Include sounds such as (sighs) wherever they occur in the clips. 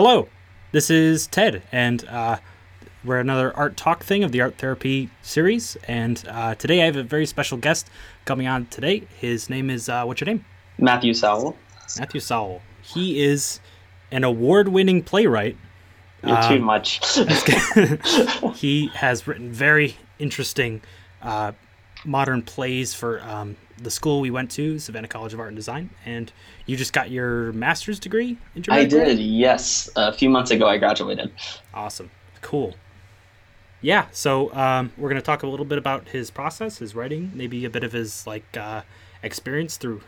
Hello, this is Ted, and uh, we're another art talk thing of the art therapy series. And uh, today I have a very special guest coming on today. His name is uh, what's your name? Matthew Sowell. Matthew Sowell. He is an award-winning playwright. You're too much. (laughs) he has written very interesting uh, modern plays for um, the school we went to, Savannah College of Art and Design, and you just got your master's degree in I dramatic writing? did, yes. A few months ago, I graduated. Awesome, cool. Yeah, so um, we're gonna talk a little bit about his process, his writing, maybe a bit of his like uh, experience through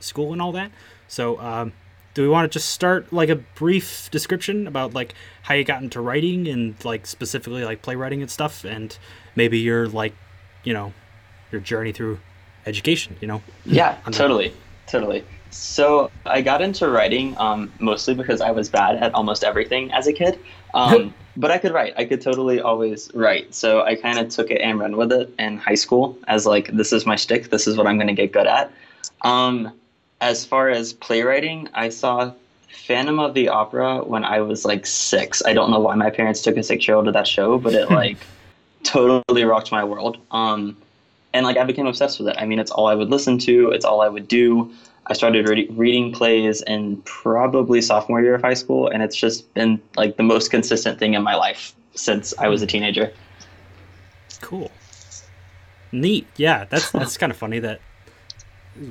school and all that. So, um, do we want to just start like a brief description about like how you got into writing and like specifically like playwriting and stuff, and maybe your like, you know, your journey through education, you know? Yeah, totally, totally. So I got into writing um, mostly because I was bad at almost everything as a kid. Um, (laughs) but I could write. I could totally always write. So I kind of took it and ran with it in high school as like, this is my shtick. This is what I'm going to get good at. Um, as far as playwriting, I saw Phantom of the Opera when I was like six. I don't know why my parents took a six year old to that show, but it like totally rocked my world. Um, and like I became obsessed with it. I mean, it's all I would listen to. It's all I would do. I started re- reading plays in probably sophomore year of high school, and it's just been like the most consistent thing in my life since I was a teenager. Cool. Neat. Yeah, that's that's kind of funny that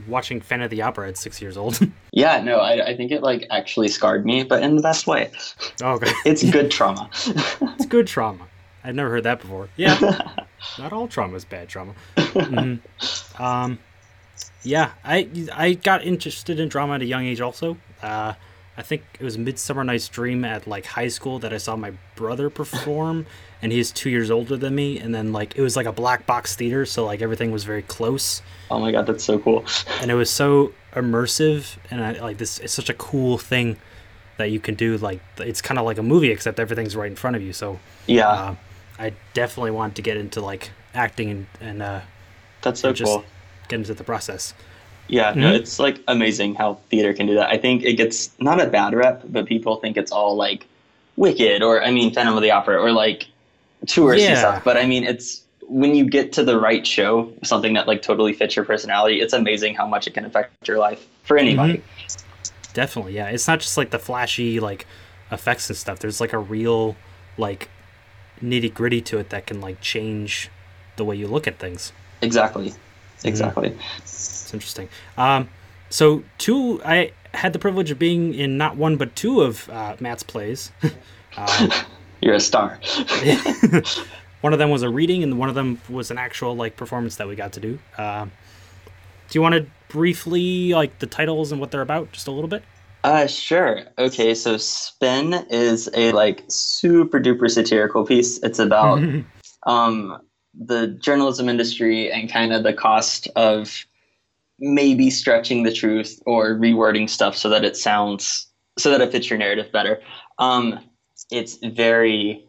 watching Phantom of the Opera at six years old. (laughs) Yeah, no, I, I think it like actually scarred me, but in the best way. oh, okay. (laughs) It's good trauma. It's good trauma. I'd never heard that before. Yeah. (laughs) Not all trauma is bad trauma. Mhm. Um, yeah, I I got interested in drama at a young age also. Uh, I think it was Midsummer Night's Dream at like high school that I saw my brother perform, (laughs) and he's two years older than me. And then like it was like a black box theater, so like everything was very close. oh my god, that's so cool. and it was so immersive and I, like this it's such a cool thing that you can do like it's kind of like a movie except everything's right in front of you so Yeah, uh, i definitely want to get into like acting and, and uh, that's so just cool. get into the process Yeah, no, Mhm. it's like amazing how theater can do that. I think it gets not a bad rep, but people think it's all like Wicked or I mean Phantom of the Opera or like touristy Yeah. stuff. But I mean, it's when you get to the right show, something that like totally fits your personality. It's amazing how much it can affect your life for anybody. definitely yeah it's not just like the flashy like effects and stuff there's like a real like nitty gritty to it that can like change the way you look at things Exactly, exactly. It's interesting. Um, so two, I had the privilege of being in not one but two of uh, Matt's plays. (laughs) um, (laughs) You're a star. (laughs) one of them was a reading, and one of them was an actual like performance that we got to do. Um, do you want to briefly like the titles and what they're about, just a little bit? Uh, sure. Okay, so Spin is a like super duper satirical piece. It's about um, the journalism industry and kind of the cost of maybe stretching the truth or rewording stuff so that it sounds so that it fits your narrative better. Um, it's very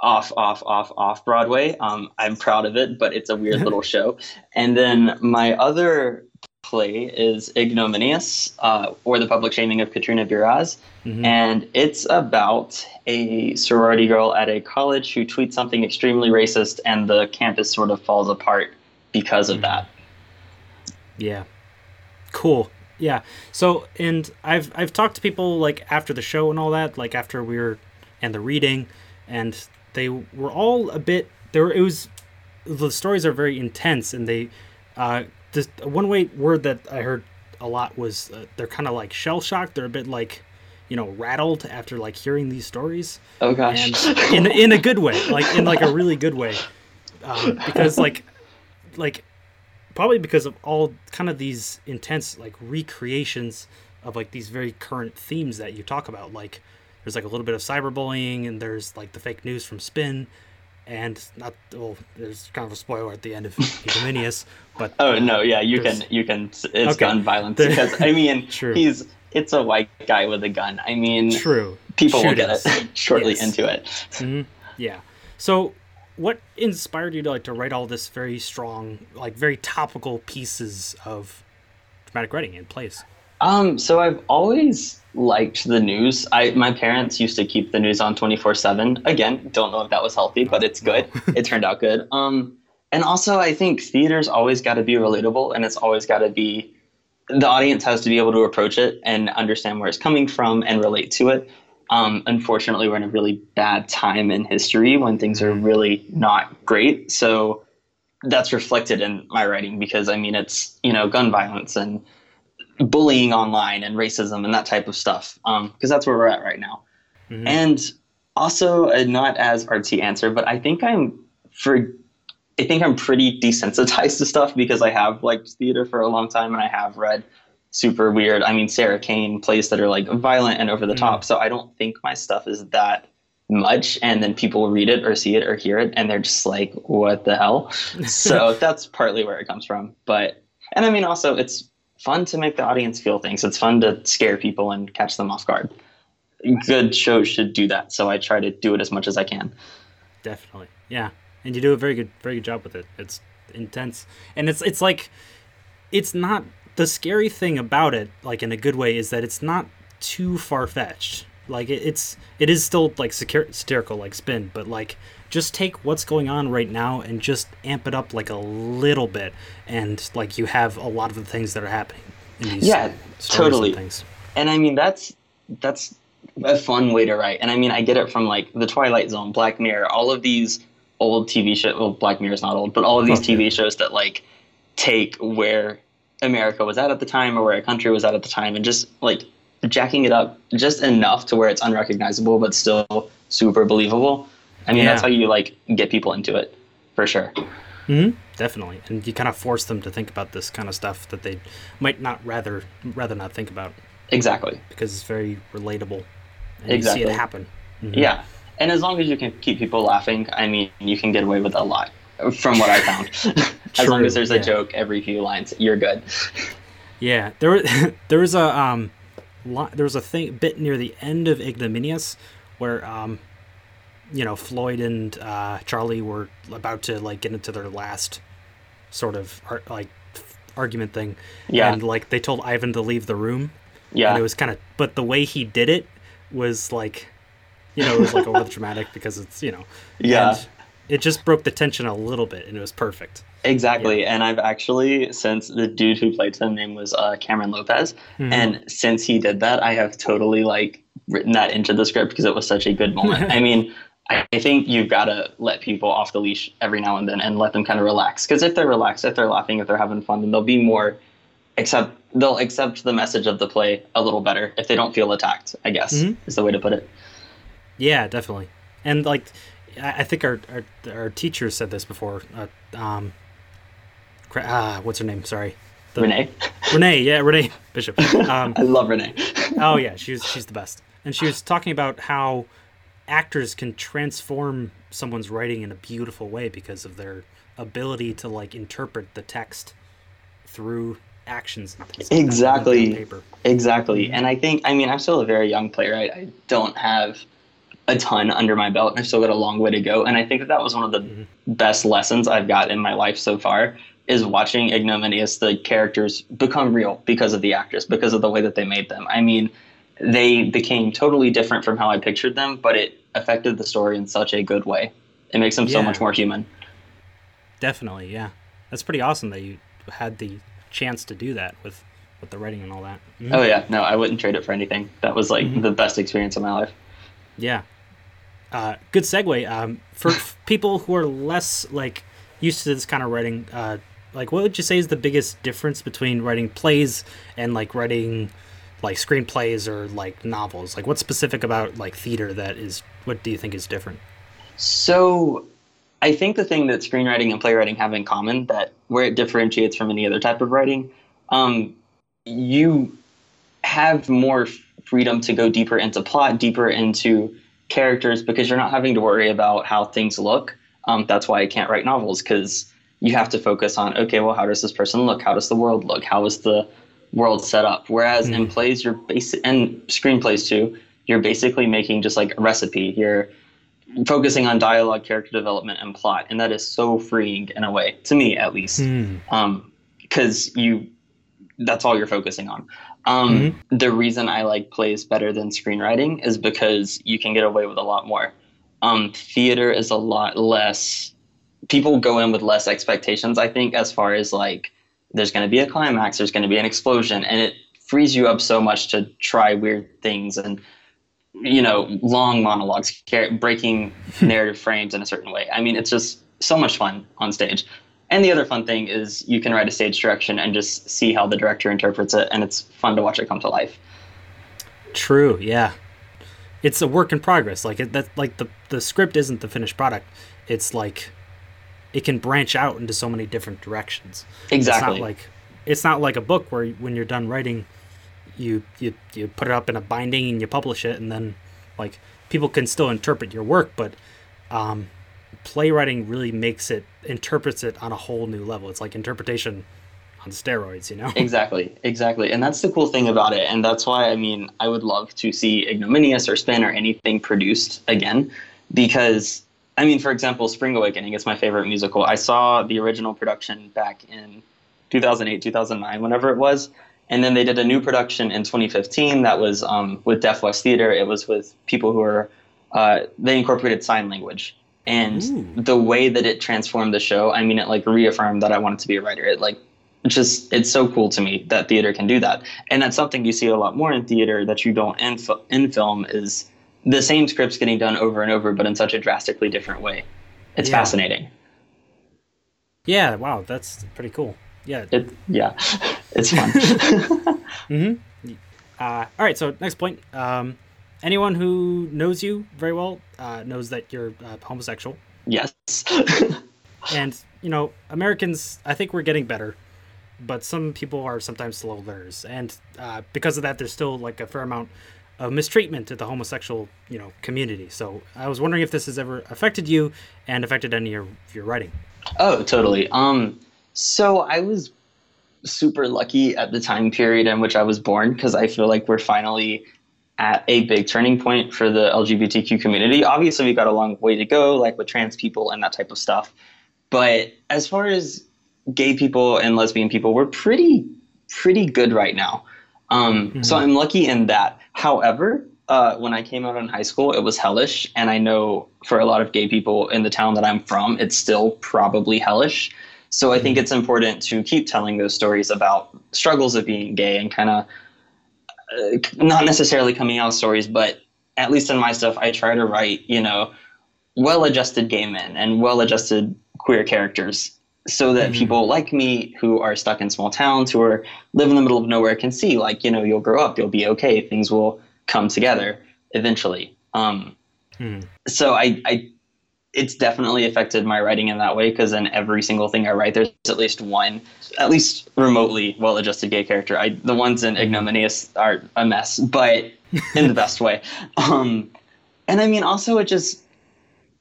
off, off, off, off Broadway. Um, I'm proud of it, but it's a weird little show. And then my other play is Ignominious, uh, or the public shaming of Katrina Buraz. Mhm. And it's about a sorority girl at a college who tweets something extremely racist, and the campus sort of falls apart because of that. Yeah. Cool. Yeah. So, and I've I've talked to people like after the show and all that, like after we were and the reading, and they were all a bit. There, it was the stories are very intense, and they, uh, this one way word that I heard a lot was uh, they're kind of like shell shocked. They're a bit like, you know, rattled after like hearing these stories Oh gosh. and in in a good way, like in like a really good way, um, because like like probably because of all kind of these intense like recreations of like these very current themes that you talk about. Like there's like a little bit of cyberbullying, and there's like the fake news from Spin, and not well, there's kind of a spoiler at the end of (laughs) Ignominious, but oh no, yeah, you There's- can, you can. It's Okay. gun violence because I mean, (laughs) True. he's it's a white guy with a gun. I mean, true. people will get Shootings. it (laughs) shortly Yes. into it. Mhm. Yeah. So, what inspired you to like to write all this very strong, like very topical pieces of dramatic writing in plays? Um, so I've always liked the news. I my parents used to keep the news on 24/7. Again, don't know if that was healthy, but it's good. (laughs) it turned out good. Um, and also I think theater's always got to be relatable and it's always got to be the audience has to be able to approach it and understand where it's coming from and relate to it. Um, unfortunately, we're in a really bad time in history when things are really not great. So that's reflected in my writing because I mean it's you know gun violence and bullying online and racism and that type of stuff because um, that's where we're at right now. Mm-hmm. And also, a not as artsy answer, but I think I'm for I think I'm pretty desensitized (laughs) to stuff because I have liked theater for a long time and I have read super weird. I mean, Sarah Kane plays that are like violent and over the mm. top. So I don't think my stuff is that much. And then people read it or see it or hear it and they're just like, what the hell? (laughs) so that's partly where it comes from. But, and I mean, also, it's fun to make the audience feel things. It's fun to scare people and catch them off guard. Good shows should do that. So I try to do it as much as I can. Definitely. Yeah and you do a very good very good job with it. It's intense, and it's it's like it's not the scary thing about it, like in a good way, is that it's not too far fetched. Like it, it's it is still like secure, satirical, like spin, but like just take what's going on right now and just amp it up like a little bit, and like you have a lot of the things that are happening. In these yeah, totally. And, and I mean that's that's a fun way to write. And I mean I get it from like the Twilight Zone, Black Mirror, all of these old TV show. Well, Black Mirror is not old, but all of these okay. TV shows that like take where America was at at the time or where a country was at at the time and just like jacking it up just enough to where it's unrecognizable but still super believable. I mean, yeah. that's how you like get people into it for sure. Mm-hmm. Definitely, and you kind of force them to think about this kind of stuff that they might not rather rather not think about. Exactly, because it's very relatable. And exactly, you see it happen. Mm-hmm. Yeah, and as long as you can keep people laughing, I mean, you can get away with a lot, from what I found. (laughs) as long as there's a yeah. joke every few lines, you're good. Yeah, there (laughs) there was a um, there was a thing bit near the end of Ignominious where um, you know, Floyd and uh, Charlie were about to like get into their last sort of like argument thing. Yeah. And like they told Ivan to leave the room. Yeah. And it was kind of, but the way he did it was like you know, it was like over the dramatic because it's you know, (laughs) yeah. it just broke the tension a little bit, and it was perfect. Exactly, yeah. and I've actually since the dude who played him name was uh, Cameron Lopez, mm-hmm. and since he did that, I have totally like written that into the script because it was such a good moment. (laughs) I mean. I think you've got to let people off the leash every now and then and let them kind of relax. Because if they're relaxed, if they're laughing, if they're having fun, then they'll be more accept. They'll accept the message of the play a little better if they don't feel attacked. I guess mm-hmm. is the way to put it. Yeah, definitely. And like, I think our our, our teacher said this before. Uh, um, ah, what's her name? Sorry. The, Renee. Renee, yeah, Renee Bishop. (laughs) Um, I love Renee. oh yeah, she's she's the best. And she was talking about how actors can transform someone's writing in a beautiful way because of their ability to like interpret the text through actions exactly exactly and i think i mean i'm still a very young playwright i don't have a ton under my belt and I've still got a long way to go. And I think that that was one of the mm-hmm. best lessons I've got in my life so far is watching Ignominious, the characters become real because of the actors, because of the way that they made them. I mean, they became totally different from how I pictured them, but it affected the story in such a good way. It makes them yeah. so much more human. Definitely, yeah. That's pretty awesome that you had the chance to do that with with the writing and all that. Mm-hmm. Oh yeah, no, I wouldn't trade it for anything. That was like mm-hmm. the best experience of my life. Yeah, uh, good segue. Um, for (laughs) people who are less like used to this kind of writing, uh, like what would you say is the biggest difference between writing plays and like writing like screenplays or like novels? Like what's specific about like theater that is what do you think is different? So I think the thing that screenwriting and playwriting have in common that where it differentiates from any other type of writing, um, you have more freedom to go deeper into plot, deeper into characters because you're not having to worry about how things look. Um, that's why I can't write novels because you have to focus on okay, well, how does this person look? How does the world look? How is the world set up? Whereas mm. in plays, you're basic and screenplays too, you're basically making just like a recipe. You're focusing on dialogue, character development, and plot, and that is so freeing in a way to me, at least, because mm. um, you that's all you're focusing on. Um, Mm-hmm. The reason I like plays better than screenwriting is because you can get away with a lot more. Um, theater is a lot less. People go in with less expectations, I think, as far as like there's going to be a climax, there's going to be an explosion, and it frees you up so much to try weird things and you know long monologues, breaking hmm. narrative frames in a certain way. I mean, it's just so much fun on stage. And the other fun thing is you can write a stage direction and just see how the director interprets it, and it's fun to watch it come to life. True. Yeah. It's a work in progress. Like it, that. Like the the script isn't the finished product. It's like it can branch out into so many different directions. Exactly. It's not like it's not like a book where when you're done writing, you you you put it up in a binding and you publish it, and then like people can still interpret your work, but um, playwriting really makes it interprets it on a whole new level. It's like interpretation on steroids, you know. (laughs) Exactly, exactly. And that's the cool thing about it. And that's why, I mean, I would love to see Ignominious or Spin or anything produced again. Because, I mean, for example, Spring Awakening is my favorite musical. I saw the original production back in 2008, 2009, whenever it was. And then they did a new production in 2015 that was um, with Deaf West Theater. It was with people who are, uh, they incorporated sign language. And Ooh. the way that it transformed the show, I mean, it like reaffirmed that I wanted to be a writer. It like it's just it's so cool to me that theater can do that and that's something you see a lot more in theater that you don't in, in film is the same scripts getting done over and over but in such a drastically different way it's Yeah. fascinating Yeah. Wow. That's pretty cool. Yeah. it yeah (laughs) it's fun (laughs) Uh, all right. So next point. Um, anyone who knows you very well uh, knows that you're uh, homosexual, yes (laughs) and you know Americans. I think we're getting better, but some people are sometimes slow learners, and uh, because of that, there's still like a fair amount of mistreatment to the homosexual you know community. So I was wondering if this has ever affected you and affected any of your writing. Oh, totally. Um, so I was super lucky at the time period in which I was born because I feel like we're finally at a big turning point for the LGBTQ community. Obviously, we've got a long way to go, like with trans people and that type of stuff. But as far as gay people and lesbian people, we're pretty pretty good right now. Um, So I'm lucky in that. However, uh, when I came out in high school, it was hellish, and I know for a lot of gay people in the town that I'm from, it's still probably hellish. So I think it's important to keep telling those stories about struggles of being gay and kind of uh, not necessarily coming out stories, but at least in my stuff, I try to write, you know, well-adjusted gay men and well-adjusted queer characters so that people like me who are stuck in small towns who are live in the middle of nowhere can see like you know you'll grow up you'll be okay things will come together eventually. Um, Hmm. so I, I it's definitely affected my writing in that way because in every single thing i write there's at least one at least remotely well-adjusted gay character. I the ones in ignominious are a mess but in the best way. (laughs) Um, and i mean also it just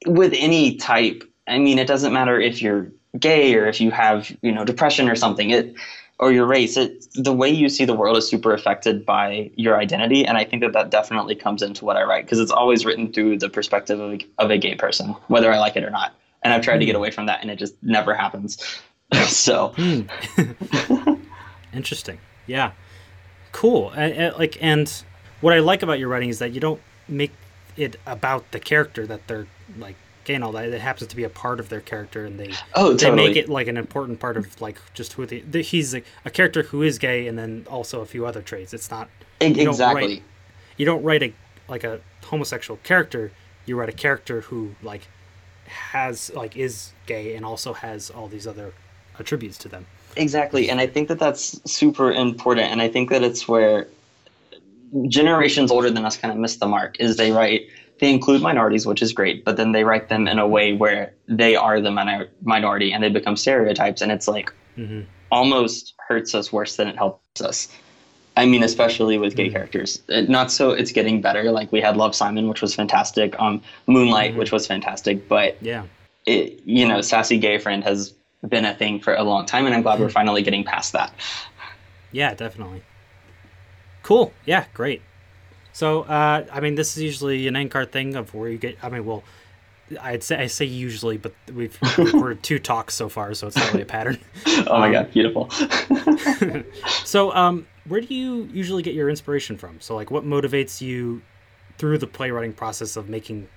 with any type i mean it doesn't matter if you're gay or if you have you know depression or something it or your race it the way you see the world is super affected by your identity and i think that that definitely comes into what i write because it's always written through the perspective of a, of a gay person whether i like it or not and i've tried to get hmm. away from that and it just never happens (laughs) so hmm. (laughs) Interesting. Yeah. Cool. And, and, like, and what I like about your writing is that you don't make it about the character that they're like and all that. It happens to be a part of their character, and they oh they totally make it like an important part of like just who they. The, he's a, a character who is gay, and then also a few other traits. It's not you don't exactly write- you don't write a like a homosexual character. You write a character who like has like is gay and also has all these other attributes to them. Exactly, and I think that that's super important, and I think that it's where generations older than us kind of miss the mark. Is they write they include minorities, which is great, but then they write them in a way where they are the minor- minority and they become stereotypes, and it's like Mhm. almost hurts us worse than it helps us. I mean, especially with gay characters. It, not so it's getting better. Like we had Love Simon, which was fantastic. Um, Moonlight, which was fantastic, but Yeah. it, you know, sassy gay friend has been a thing for a long time, and I'm glad we're finally getting past that. Yeah, definitely. Cool. Yeah, great. So, uh, I mean, this is usually an end card thing of where you get. I mean, well, I'd say I say usually, but we've (laughs) recorded two talks so far, so it's not really a pattern. (laughs) oh my god, beautiful. (laughs) so, um, where do you usually get your inspiration from? So, like, what motivates you through the playwriting process of making?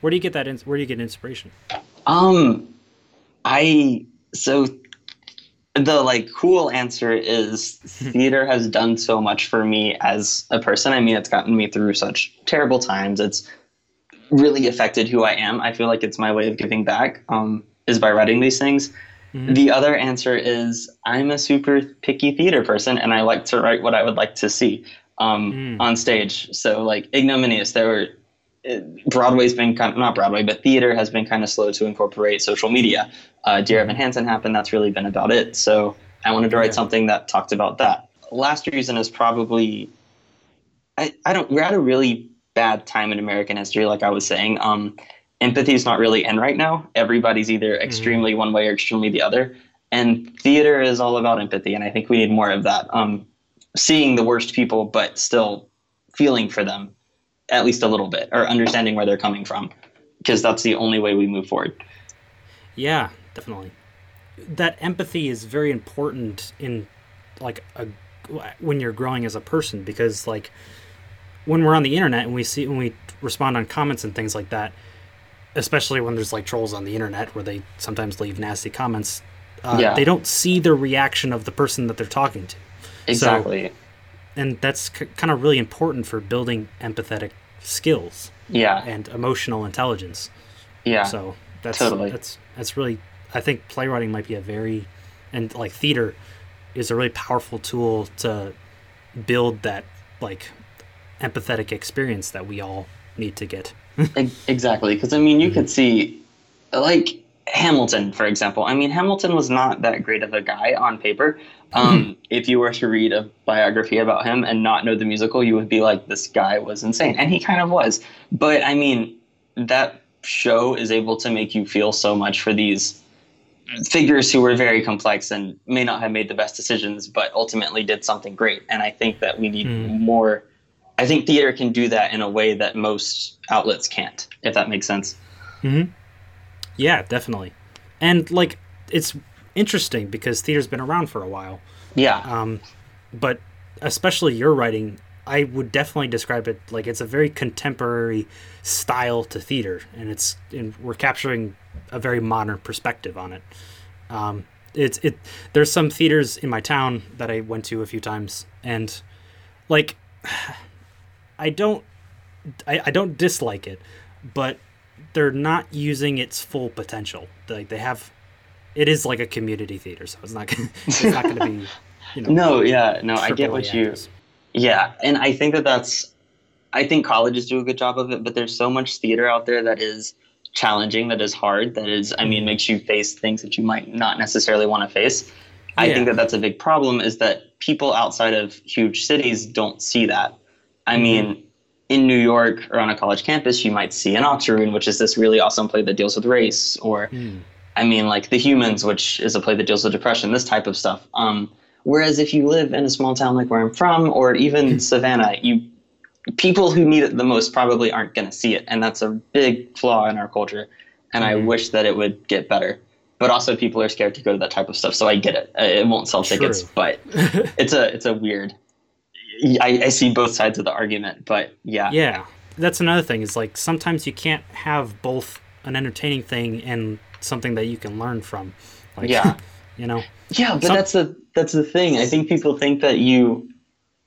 Where do you get that? In, where do you get inspiration? Um, I so the like cool answer is (laughs) theater has done so much for me as a person. I mean, it's gotten me through such terrible times. It's really affected who I am. I feel like it's my way of giving back. Um, is by writing these things. Mm-hmm. The other answer is I'm a super picky theater person, and I like to write what I would like to see um, mm. on stage. So, like ignominious, there were Broadway's been kind of, not Broadway, but theater has been kind of slow to incorporate social media. Uh, Dear Evan Hansen happened. That's really been about it. So I wanted to write something that talked about that. Last reason is probably I, I don't. We're at a really bad time in American history, like I was saying. Um, empathy is not really in right now. Everybody's either mm-hmm. extremely mm-hmm. one way or extremely the other. And theater is all about empathy, and I think we need more of that. Um, seeing the worst people, but still feeling for them at least a little bit or understanding where they're coming from because that's the only way we move forward. Yeah, definitely. That empathy is very important in like a when you're growing as a person because like when we're on the internet and we see when we respond on comments and things like that, especially when there's like trolls on the internet where they sometimes leave nasty comments, uh, yeah. they don't see the reaction of the person that they're talking to. Exactly. So, and that's c- kind of really important for building empathetic skills. Yeah. And emotional intelligence. Yeah. So that's totally that's that's really I think playwriting might be a very and like theater is a really powerful tool to build that like empathetic experience that we all need to get. (laughs) exactly, because I mean, you mm-hmm. could see like Hamilton, for example. I mean, Hamilton was not that great of a guy on paper. Um, mm-hmm. If you were to read a biography about him and not know the musical, you would be like, this guy was insane. And he kind of was. But I mean, that show is able to make you feel so much for these figures who were very complex and may not have made the best decisions, but ultimately did something great. And I think that we need mm. more. I think theater can do that in a way that most outlets can't, if that makes sense. Mm-hmm. Yeah, definitely. And like it's interesting because theater's been around for a while. Yeah. Um, but especially your writing, I would definitely describe it like it's a very contemporary style to theater, and it's and we're capturing a very modern perspective on it. Um, it's it. There's some theaters in my town that I went to a few times, and like, (sighs) I don't, I, I don't dislike it, but they're not using its full potential. Like they have, it is like a community theater, so it's not gonna, (laughs) it's not going to be. You know, no, yeah, no, I get what you. Yeah, and I think that that's. I think colleges do a good job of it, but there's so much theater out there that is challenging, that is hard, that is, I mean, mm-hmm. makes you face things that you might not necessarily want to face. I yeah. think that that's a big problem is that people outside of huge cities don't see that. I mm-hmm. mean, in New York or on a college campus, you might see an Octoroon, which is this really awesome play that deals with race, or mm. I mean, like The Humans, which is a play that deals with depression, this type of stuff. Um, whereas if you live in a small town like where I'm from, or even hmm. Savannah, you people who need it the most probably aren't going to see it, and that's a big flaw in our culture. And mm. I hmm. wish that it would get better. But also, people are scared to go to that type of stuff, so I get it. It won't sell tickets, but (laughs) it's a it's a weird I, I see both sides of the argument, but yeah. Yeah. That's another thing is like sometimes you can't have both an entertaining thing and something that you can learn from. Like, yeah. (laughs) You know. Yeah, but Some, that's the that's the thing. I think people think that you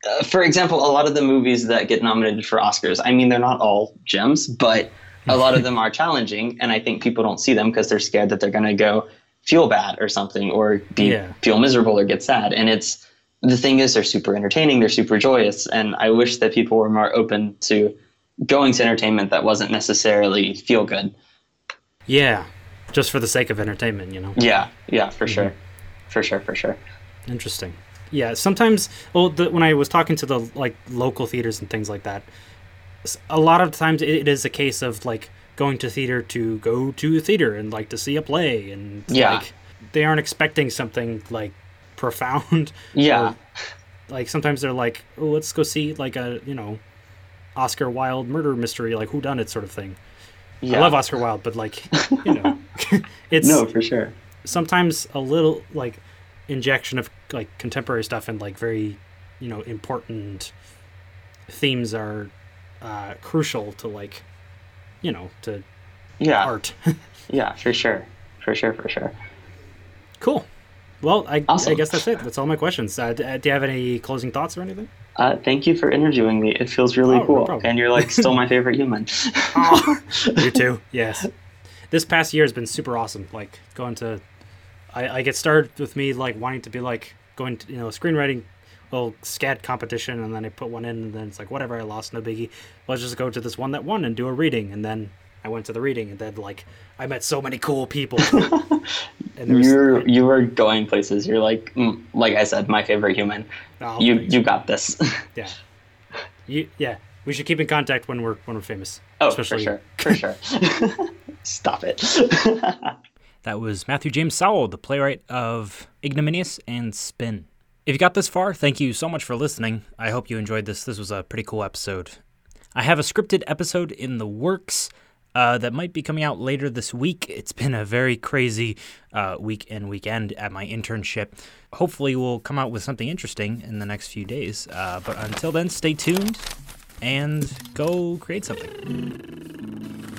uh, for example, a lot of the movies that get nominated for Oscars, I mean, they're not all gems, but a lot of (laughs) them are challenging, and I think people don't see them because they're scared that they're going to go feel bad or something, or be yeah. feel miserable or get sad. And it's the thing is they're super entertaining they're super joyous and i wish that people were more open to going to entertainment that wasn't necessarily feel good. Yeah just for the sake of entertainment you know? Yeah yeah for mm-hmm. sure. For sure for sure. Interesting. Yeah sometimes well the, when i was talking to the like local theaters and things like that a lot of times it is a case of like going to theater to go to theater and like to see a play and yeah. like they aren't expecting something like profound. (laughs) Yeah. Or, like sometimes they're like, oh, let's go see like a you know, Oscar Wilde murder mystery, like who done it sort of thing. Yeah. I love Oscar Wilde, but like, you know, (laughs) it's No, for sure. sometimes a little like injection of like contemporary stuff and like very, you know, important themes are uh, crucial to like, you know, to Yeah. art. (laughs) Yeah, for sure. For sure, for sure. cool. Well, I, I guess that's it. That's all my questions. Uh, uh, do you have any closing thoughts or anything? Uh, thank you for interviewing me. It feels really Oh, no cool. problem. and you're like still my favorite human. (laughs) (laughs) You too. Yes. This past year has been super awesome. Like going to, I, I get started with me like wanting to be like going to you know screenwriting, little SCAD competition, and then I put one in, and then it's like whatever I lost, no biggie. Let's just go to this one that won and do a reading, and then I went to the reading, and then like I met so many cool people. (laughs) and there was- You're you were going places. You're like mm, like I said, my favorite human. Oh, you you got this. (laughs) yeah, you yeah. We should keep in contact when we're when we're famous. oh, Especially- (laughs) for sure, for sure. Stop it. That was Matthew James Sowell, the playwright of Ignominious and Spin. If you got this far, thank you so much for listening. I hope you enjoyed this. This was a pretty cool episode. I have a scripted episode in the works uh, that might be coming out later this week. It's been a very crazy uh, week and weekend at my internship. Hopefully, we'll come out with something interesting in the next few days. Uh, but until then, stay tuned and go create something.